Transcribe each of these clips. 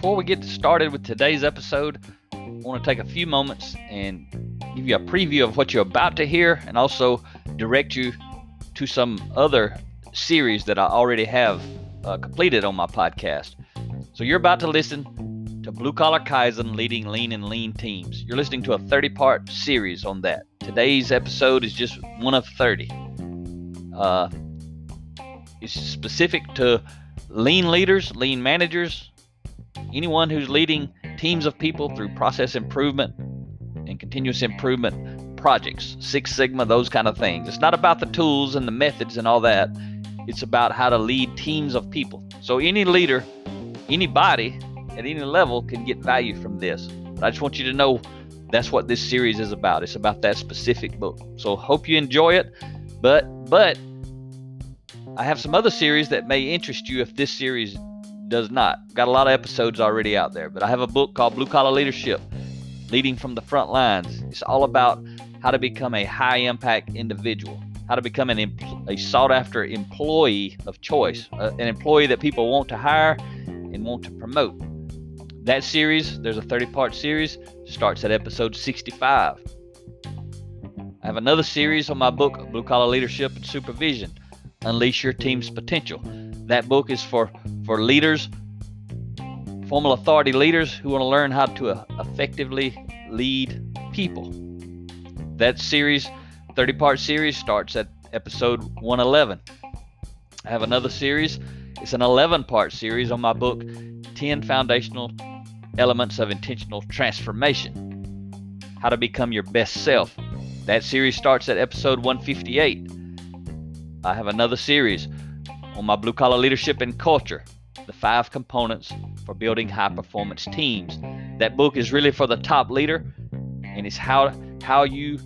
Before we get started with today's episode, I want to take a few moments and give you a preview of what you're about to hear and also direct you to some other series that I already have uh, completed on my podcast. So you're about to listen to Blue Collar Kaizen Leading Lean and Lean Teams. You're listening to a 30 part series on that. Today's episode is just one of 30. Uh, it's specific to lean leaders, lean managers, anyone who's leading teams of people through process improvement and continuous improvement projects, Six Sigma, those kind of things. It's not about the tools and the methods and all that. It's about how to lead teams of people. So any leader, anybody at any level can get value from this. But I just want you to know that's what this series is about. It's about that specific book. So hope you enjoy it. But but I have some other series that may interest you if this series does not. Got a lot of episodes already out there, but I have a book called Blue Collar Leadership Leading from the Front Lines. It's all about how to become a high impact individual, how to become an a sought after employee of choice, uh, an employee that people want to hire and want to promote. That series, there's a 30 part series, starts at episode 65. I have another series on my book, Blue Collar Leadership and Supervision Unleash Your Team's Potential. That book is for, for leaders, formal authority leaders who want to learn how to uh, effectively lead people. That series, 30 part series, starts at episode 111. I have another series. It's an 11 part series on my book, 10 Foundational Elements of Intentional Transformation How to Become Your Best Self. That series starts at episode 158. I have another series on my blue collar leadership and culture, the five components for building high performance teams. That book is really for the top leader and it's how how you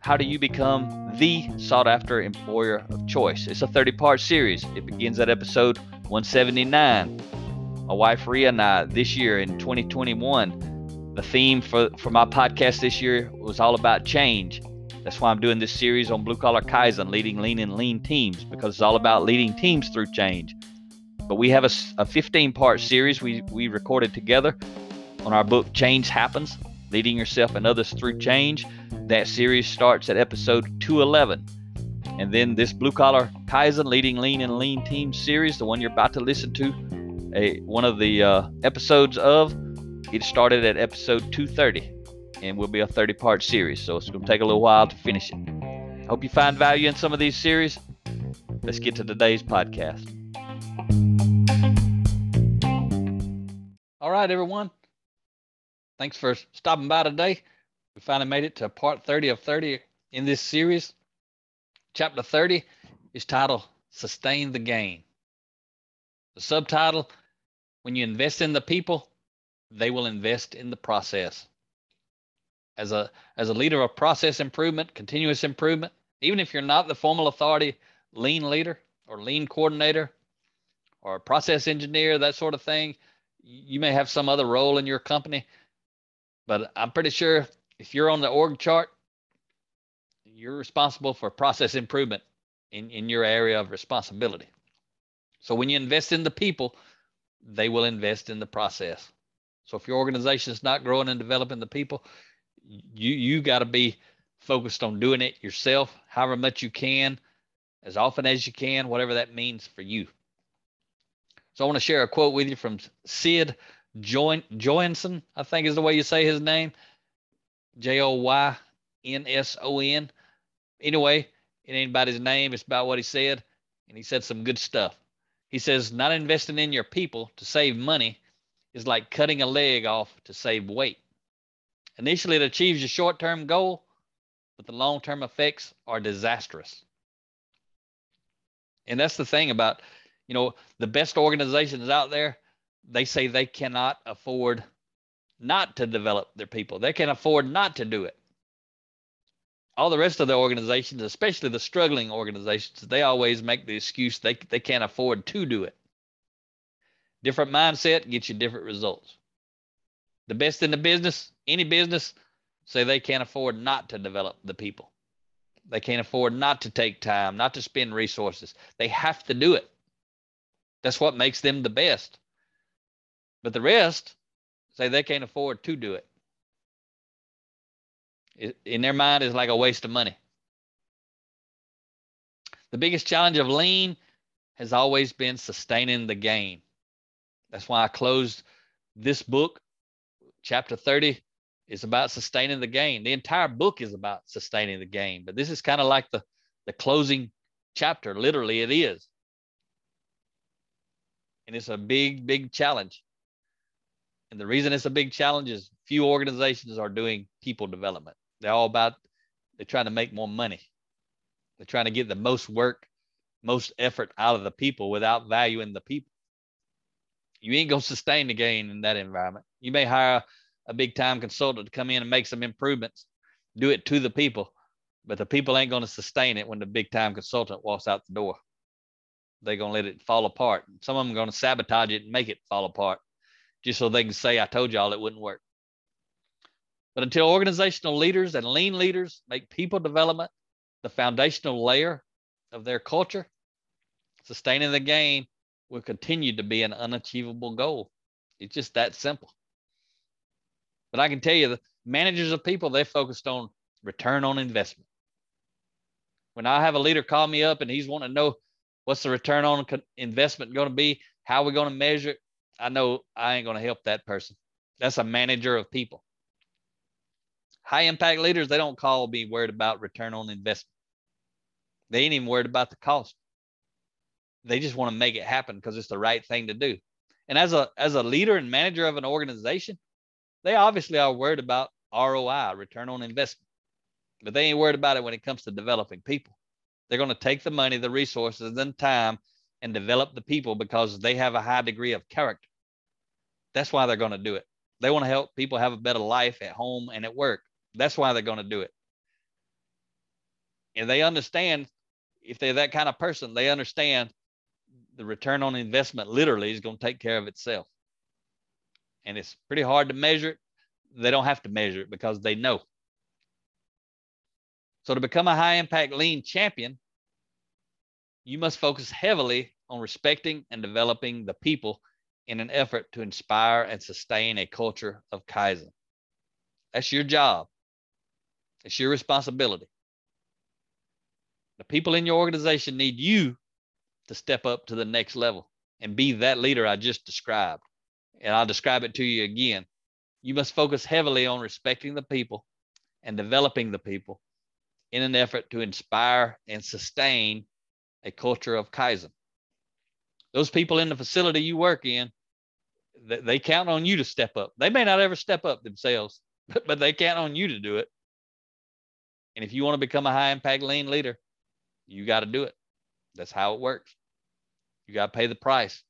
how do you become the sought after employer of choice? It's a 30 part series. It begins at episode 179. My wife Ria and I, this year in 2021, the theme for, for my podcast this year was all about change. That's why I'm doing this series on blue collar Kaizen, leading lean and lean teams, because it's all about leading teams through change. But we have a, a 15 part series we, we recorded together on our book, Change Happens Leading Yourself and Others Through Change. That series starts at episode 211. And then this Blue Collar Kaizen Leading Lean and Lean Team series, the one you're about to listen to, a one of the uh, episodes of, it started at episode 230 and will be a 30 part series. So it's going to take a little while to finish it. Hope you find value in some of these series. Let's get to today's podcast. All right, everyone. Thanks for stopping by today. We finally made it to part 30 of 30 in this series. Chapter 30 is titled Sustain the Gain. The subtitle When you invest in the people, they will invest in the process. As a, as a leader of process improvement, continuous improvement, even if you're not the formal authority lean leader or lean coordinator or process engineer, that sort of thing, you may have some other role in your company. But I'm pretty sure if you're on the org chart, you're responsible for process improvement in, in your area of responsibility. So when you invest in the people, they will invest in the process. So if your organization is not growing and developing the people, you you got to be focused on doing it yourself, however much you can, as often as you can, whatever that means for you. So I want to share a quote with you from Sid Joynson, I think is the way you say his name, J O Y N S O N. Anyway, it ain't about his name, it's about what he said. And he said some good stuff. He says, not investing in your people to save money is like cutting a leg off to save weight. Initially, it achieves your short term goal, but the long term effects are disastrous. And that's the thing about You know, the best organizations out there, they say they cannot afford not to develop their people. They can afford not to do it. All the rest of the organizations, especially the struggling organizations, they always make the excuse they, they can't afford to do it. Different mindset gets you different results. The best in the business, any business, say they can't afford not to develop the people. They can't afford not to take time, not to spend resources. They have to do it. That's what makes them the best. But the rest say they can't afford to do it. In their mind, is like a waste of money. The biggest challenge of lean has always been sustaining the gain. That's why I closed this book, chapter 30, is about sustaining the game. The entire book is about sustaining the game, but this is kind of like the, the closing chapter. Literally, it is. And it's a big, big challenge. And the reason it's a big challenge is few organizations are doing people development. They're all about, they're trying to make more money. They're trying to get the most work, most effort out of the people without valuing the people. You ain't going to sustain the gain in that environment. You may hire a big time consultant to come in and make some improvements, do it to the people, but the people ain't going to sustain it when the big time consultant walks out the door. They're going to let it fall apart. Some of them are going to sabotage it and make it fall apart just so they can say, I told y'all it wouldn't work. But until organizational leaders and lean leaders make people development the foundational layer of their culture, sustaining the gain will continue to be an unachievable goal. It's just that simple. But I can tell you, the managers of people, they focused on return on investment. When I have a leader call me up and he's wanting to know what's the return on investment going to be, how we're we going to measure it, I know I ain't going to help that person. That's a manager of people. High impact leaders, they don't call me worried about return on investment. They ain't even worried about the cost. They just want to make it happen because it's the right thing to do. And as a as a leader and manager of an organization, they obviously are worried about ROI, return on investment, but they ain't worried about it when it comes to developing people. They're going to take the money, the resources, and time and develop the people because they have a high degree of character. That's why they're going to do it. They want to help people have a better life at home and at work. That's why they're going to do it. And they understand if they're that kind of person, they understand the return on investment literally is going to take care of itself and it's pretty hard to measure it. They don't have to measure it because they know. So, to become a high impact lean champion, you must focus heavily on respecting and developing the people in an effort to inspire and sustain a culture of Kaizen. That's your job, it's your responsibility. The people in your organization need you to step up to the next level and be that leader I just described and I'll describe it to you again. You must focus heavily on respecting the people and developing the people in an effort to inspire and sustain a culture of Kaizen. Those people in the facility you work in, they count on you to step up. They may not ever step up themselves, but, they count on you to do it. And if you want to become a high impact lean leader, you got to do it. That's how it works. You got to pay the price.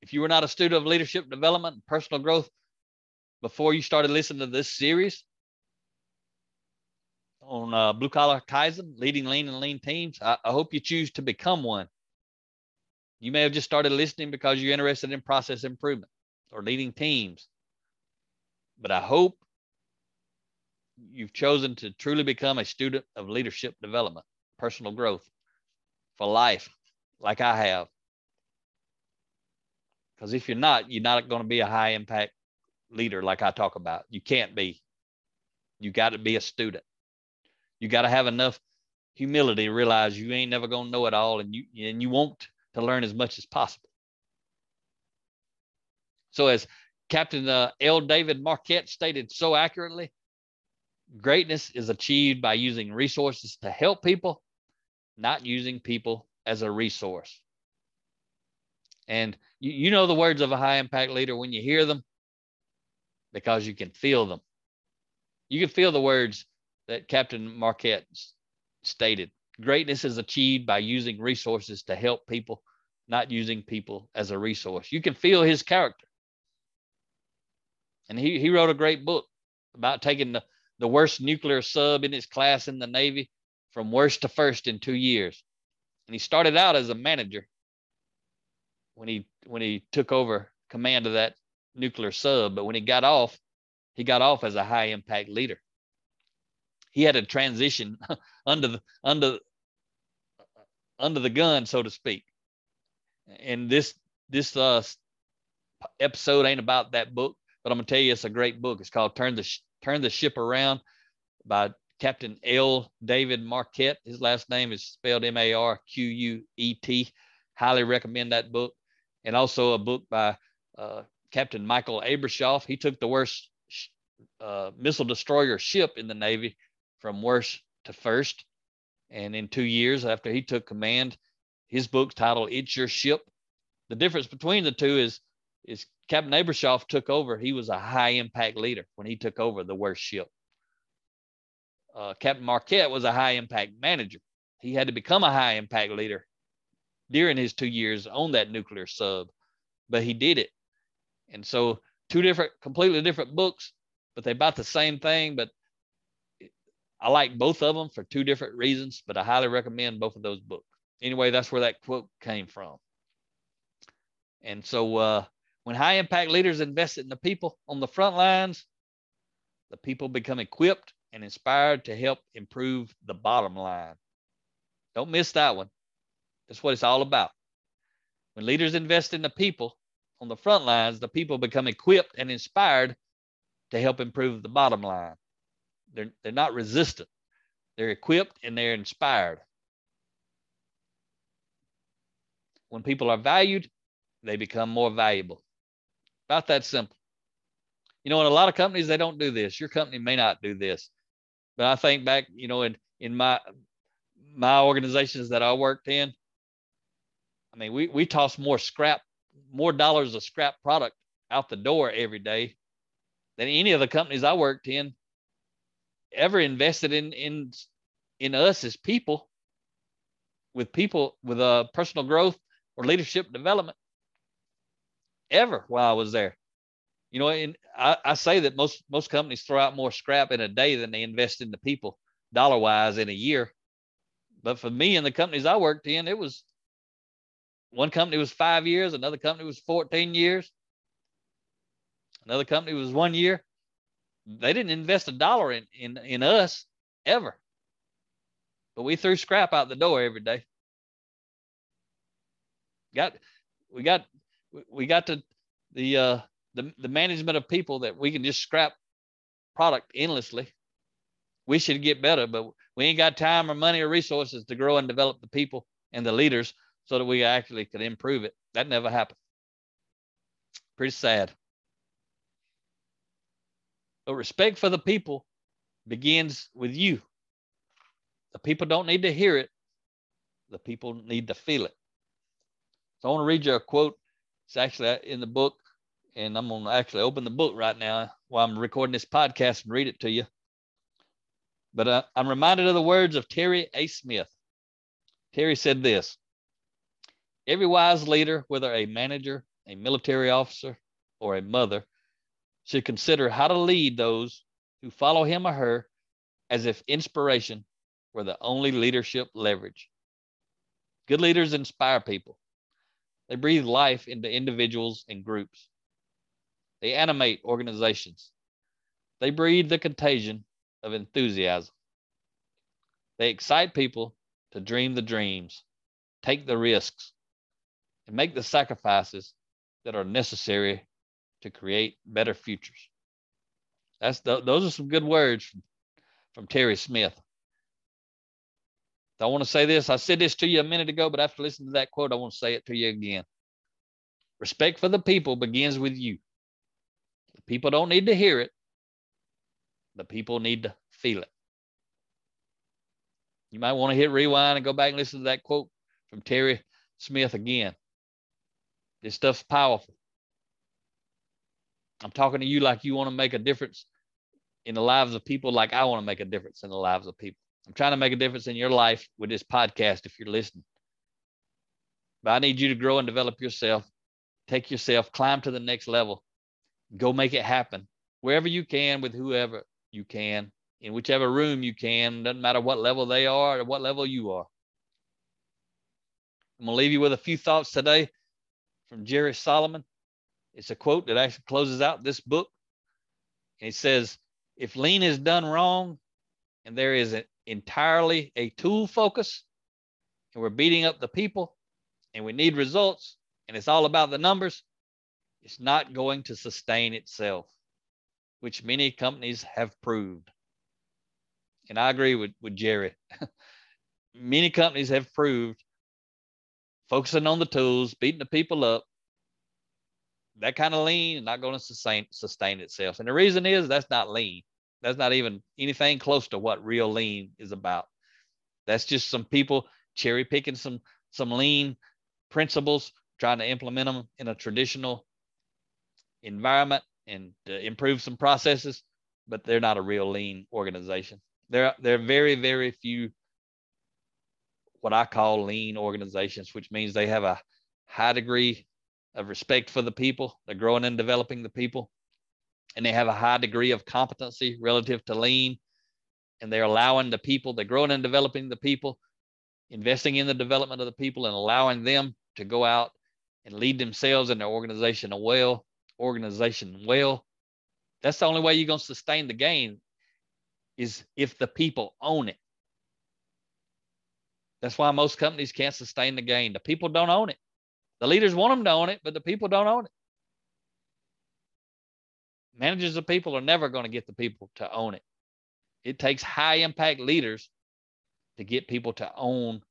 If you were not a student of leadership development and personal growth before you started listening to this series on uh, blue collar Kaizen, leading lean and lean teams, I, I hope you choose to become one. You may have just started listening because you're interested in process improvement or leading teams. But I hope you've chosen to truly become a student of leadership development, personal growth for life, like I have. Because if you're not, you're not going to be a high impact leader like I talk about. You can't be. You got to be a student. You got to have enough humility to realize you ain't never going to know it all and you and you want to learn as much as possible. So as Captain uh, L. David Marquet stated so accurately, greatness is achieved by using resources to help people, not using people as a resource. And you, you know the words of a high impact leader when you hear them because you can feel them. You can feel the words that Captain Marquet stated Greatness is achieved by using resources to help people, not using people as a resource. You can feel his character. And he, he wrote a great book about taking the, the worst nuclear sub in his class in the Navy from worst to first in two years. And he started out as a manager when he when he took over command of that nuclear sub, but when he got off, he got off as a high impact leader. He had a transition under the under under the gun, so to speak. And this this uh, episode ain't about that book, but I'm gonna tell you it's a great book. It's called Turn the Turn the Ship Around by Captain L. David Marquet. His last name is spelled M A R Q U E T. Highly recommend that book. And also a book by uh, Captain Michael Abrashoff. He took the worst uh, missile destroyer ship in the Navy from worst to first. And in two years after he took command, his book titled It's Your Ship. The difference between the two is, is Captain Abrashoff took over. He was a high impact leader when he took over the worst ship. Uh, Captain Marquet was a high impact manager. He had to become a high impact leader during his two years on that nuclear sub, but he did it. And so, two different, completely different books, but they're about the same thing. But I like both of them for two different reasons, but I highly recommend both of those books. Anyway, that's where that quote came from. And so, uh, when high impact leaders invest in the people on the front lines, the people become equipped and inspired to help improve the bottom line. Don't miss that one. That's what it's all about. When leaders invest in the people on the front lines, the people become equipped and inspired to help improve the bottom line. They're, they're not resistant, they're equipped and they're inspired. When people are valued, they become more valuable. About that simple. You know, in a lot of companies, they don't do this. Your company may not do this. But I think back, you know, in, in my my organizations that I worked in, I mean, we, we toss more scrap, more dollars of scrap product out the door every day than any of the companies I worked in ever invested in in in us as people with people with a uh, personal growth or leadership development ever while I was there. You know, and I, I say that most most companies throw out more scrap in a day than they invest in the people dollar wise in a year. But for me and the companies I worked in, it was one company was five years, another company was 14 years, another company was one year. They didn't invest a dollar in in, in us ever. But we threw scrap out the door every day. Got we got we got to the uh the, the management of people that we can just scrap product endlessly. We should get better, but we ain't got time or money or resources to grow and develop the people and the leaders so that we actually could improve it. That never happened. Pretty sad. But respect for the people begins with you. The people don't need to hear it, the people need to feel it. So I want to read you a quote. It's actually in the book and I'm to actually open the book right now while I'm recording this podcast and read it to you. But uh, I'm reminded of the words of Terry A. Smith. Terry said this Every wise leader, whether a manager, a military officer, or a mother, should consider how to lead those who follow him or her as if inspiration were the only leadership leverage. Good leaders inspire people, they breathe life into individuals and groups. They animate organizations. They breed the contagion of enthusiasm. They excite people to dream the dreams, take the risks, and make the sacrifices that are necessary to create better futures. That's the, those are some good words from, from Terry Smith. I want to say this. I said this to you a minute ago, but after listening to that quote, I want to say it to you again. Respect for the people begins with you. People don't need to hear it, the people need to feel it. You might want to hit rewind and go back and listen to that quote from Terry Smith again. This stuff's powerful. I'm talking to you like you want to make a difference in the lives of people, like I want to make a difference in the lives of people. I'm trying to make a difference in your life with this podcast if you're listening. But I need you to grow and develop yourself, take yourself, climb to the next level, go make it happen wherever you can with whoever you can, in whichever room you can, doesn't matter what level they are or what level you are. I'm going to leave you with a few thoughts today from Jerry Solomon. It's a quote that actually closes out this book. And it says, If lean is done wrong and there is an entirely a tool focus, and we're beating up the people and we need results, and it's all about the numbers, it's not going to sustain itself, which many companies have proved. And I agree with, with Jerry. many companies have proved focusing on the tools, beating the people up, that kind of lean is not going to sustain sustain itself. And the reason is that's not lean. That's not even anything close to what real lean is about. That's just some people cherry picking some some lean principles, trying to implement them in a traditional environment and improve some processes, but they're not a real lean organization. There, there are very, very few what I call lean organizations, which means they have a high degree of respect for the people. They're growing and developing the people, and they have a high degree of competency relative to lean. And they're allowing the people, they're growing and developing the people, investing in the development of the people, and allowing them to go out and lead themselves and their organization well. Organization well. That's the only way you're going to sustain the gain is if the people own it. That's why most companies can't sustain the gain. The people don't own it. The leaders want them to own it, but the people don't own it. Managers of people are never going to get the people to own it. It takes high impact leaders to get people to own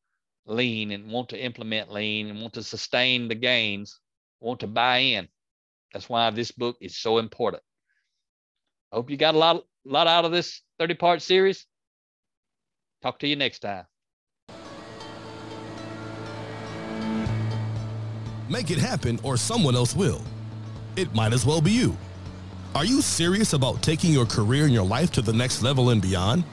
lean and want to implement lean and want to sustain the gains, want to buy in. That's why this book is so important. I hope you got a lot, lot out of this 30 part series. Talk to you next time. Make it happen or someone else will. It might as well be you. Are you serious about taking your career and your life to the next level and beyond?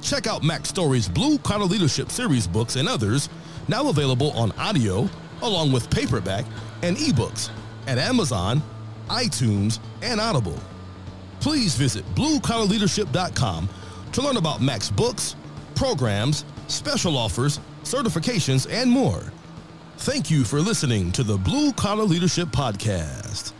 Check out Mack Story's Blue Collar Leadership Series books and others, now available on audio, along with paperback and ebooks at Amazon, iTunes, and Audible. Please visit bluecollarleadership.com to learn about Mack's books, programs, special offers, certifications, and more. Thank you for listening to the Blue Collar Leadership Podcast.